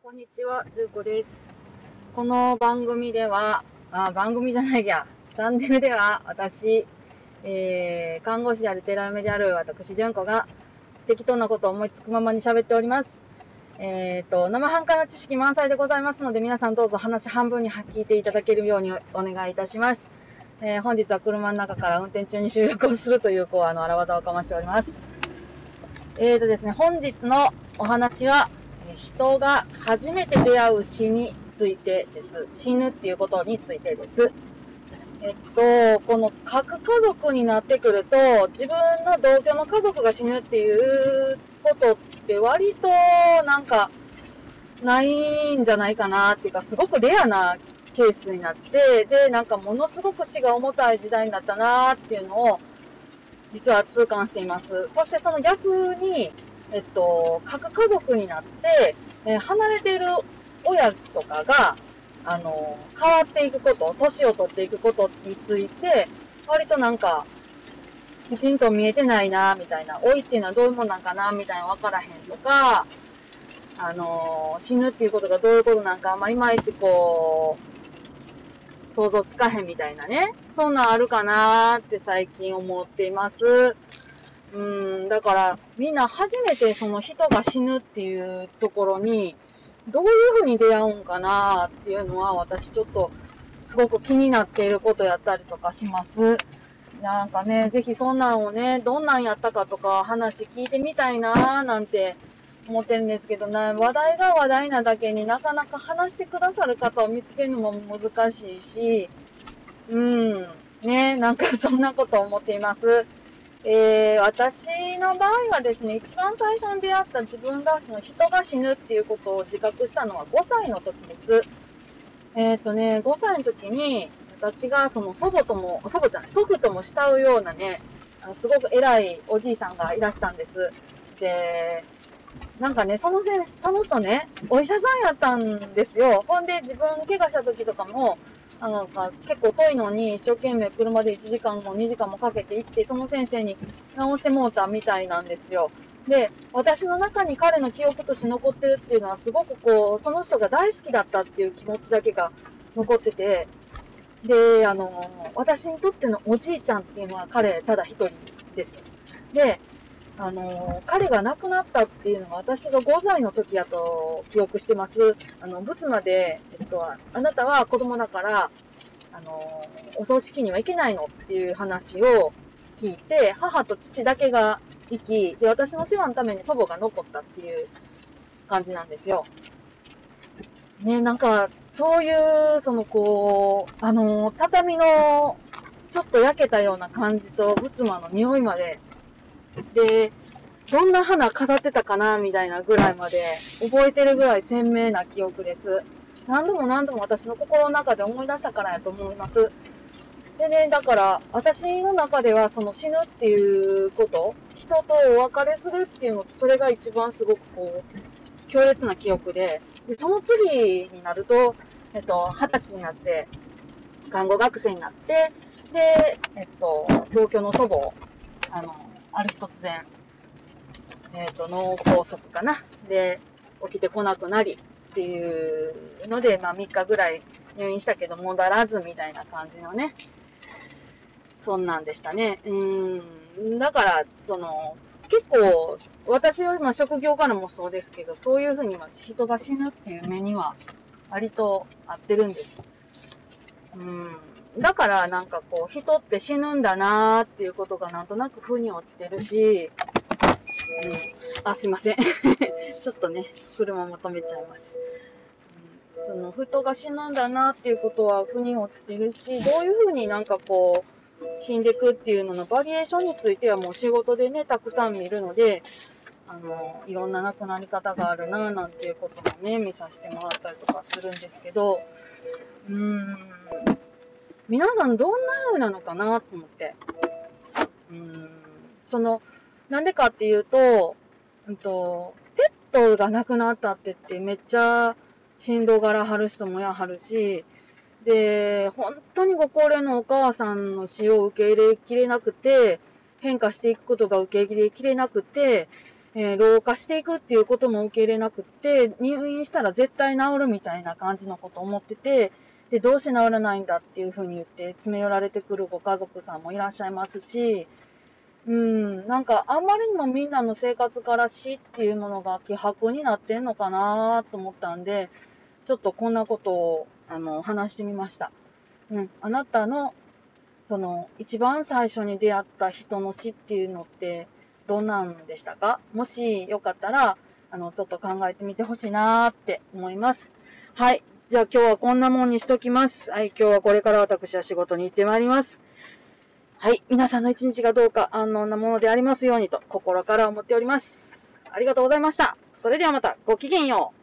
こんにちは、ずうこです。この番組では、あ、番組じゃないや、チャンネルでは私、えー、看護師である寺嫁である私、純子が適当なことを思いつくままに喋っております。えーと、生半可な知識満載でございますので、皆さんどうぞ話半分に聞いていただけるようにお願いいたします。えー、本日は車の中から運転中に収録をするという、こう、あの、荒技をかましております。えーとですね、本日のお話は、人が初めて出会う死についてです。死ぬっていうことについてです。えっと、この核家族になってくると、自分の同居の家族が死ぬっていうことって割となんかないんじゃないかなっていうか、すごくレアなケースになって、で、なんかものすごく死が重たい時代になったなっていうのを、実は痛感しています。そしてその逆に、えっと、核家族になって、え離れている親とかが、あの、変わっていくこと、年を取っていくことについて、割となんか、きちんと見えてないな、みたいな、老いっていうのはどういうもんなんかな、みたいなわからへんとか、あの、死ぬっていうことがどういうことなんか、まあ、いまいちこう、想像つかへんみたいなね。そんなんあるかなーって最近思っています。うん、だから、みんな初めてその人が死ぬっていうところに、どういう風に出会うんかなっていうのは、私ちょっと、すごく気になっていることやったりとかします。なんかね、ぜひそんなんをね、どんなんやったかとか話聞いてみたいななんて思ってるんですけどね、話題が話題なだけになかなか話してくださる方を見つけるのも難しいし、うん、ね、なんかそんなこと思っています。えー、私の場合はですね、一番最初に出会った自分がその人が死ぬっていうことを自覚したのは5歳の時です。えっ、ー、とね、5歳の時に私がその祖母とも、祖母じゃない、祖父とも慕うようなね、あのすごく偉いおじいさんがいらしたんです。で、なんかね、そのせ、その人ね、お医者さんやったんですよ。ほんで自分怪我した時とかも、あの、結構遠いのに一生懸命車で1時間も2時間もかけて行って、その先生に直してもうたみたいなんですよ。で、私の中に彼の記憶として残ってるっていうのはすごくこう、その人が大好きだったっていう気持ちだけが残ってて、で、あの、私にとってのおじいちゃんっていうのは彼ただ一人です。で、あの、彼が亡くなったっていうのが私が5歳の時やと記憶してます。あの、仏間で、えっとは、あなたは子供だから、あの、お葬式には行けないのっていう話を聞いて、母と父だけが行き、で、私の世話のために祖母が残ったっていう感じなんですよ。ね、なんか、そういう、そのこう、あの、畳の、ちょっと焼けたような感じと、仏間の匂いまでで、どんな花飾ってたかなみたいなぐらいまで覚えてるぐらい鮮明な記憶です。何度も何度も私の心の中で思い出したからやと思います。でね、だから私の中ではその死ぬっていうこと、人とお別れするっていうのとそれが一番すごくこう、強烈な記憶で、で、その次になると、えっと、二十歳になって、看護学生になって、で、えっと、同居の祖母、あの、ある日突然、えっ、と、脳梗塞かな。で、起きてこなくなりっていうので、まあ3日ぐらい入院したけど戻らずみたいな感じのね、そんなんでしたね。うん。だから、その、結構、私はまあ職業からもそうですけど、そういうふうには人が死ぬっていう目には割と合ってるんです。うん。だからなんかこう、人って死ぬんだなーっていうことがなんとなく腑に落ちてるし、うん、あ、すいません。ちょっとね、車も止めちゃいます。うん、その、人が死ぬんだなっていうことは腑に落ちてるし、どういうふうになんかこう、死んでいくっていうののバリエーションについてはもう仕事でね、たくさん見るので、あの、いろんな亡くなり方があるななんていうこともね、見させてもらったりとかするんですけど、うーん、皆さんどんな風なのかなと思って。うーん、その、なんでかっていうと、うんと、トが亡くなったって言ってめっちゃ振動柄張る人もやはるし、で、本当にご高齢のお母さんの死を受け入れきれなくて、変化していくことが受け入れきれなくて、えー、老化していくっていうことも受け入れなくて、入院したら絶対治るみたいな感じのことを思ってて、で、どうして治らないんだっていうふうに言って詰め寄られてくるご家族さんもいらっしゃいますし、うん、なんかあんまりにもみんなの生活から死っていうものが希薄になってんのかなと思ったんで、ちょっとこんなことをあの話してみました。うん、あなたのその一番最初に出会った人の死っていうのってどんなんでしたか？もしよかったら、あの、ちょっと考えてみてほしいなーって思います。はい。じゃあ今日はこんなもんにしときます。はい。今日はこれから私は仕事に行ってまいります。はい。皆さんの一日がどうか安穏なものでありますようにと心から思っております。ありがとうございました。それではまたごきげんよう。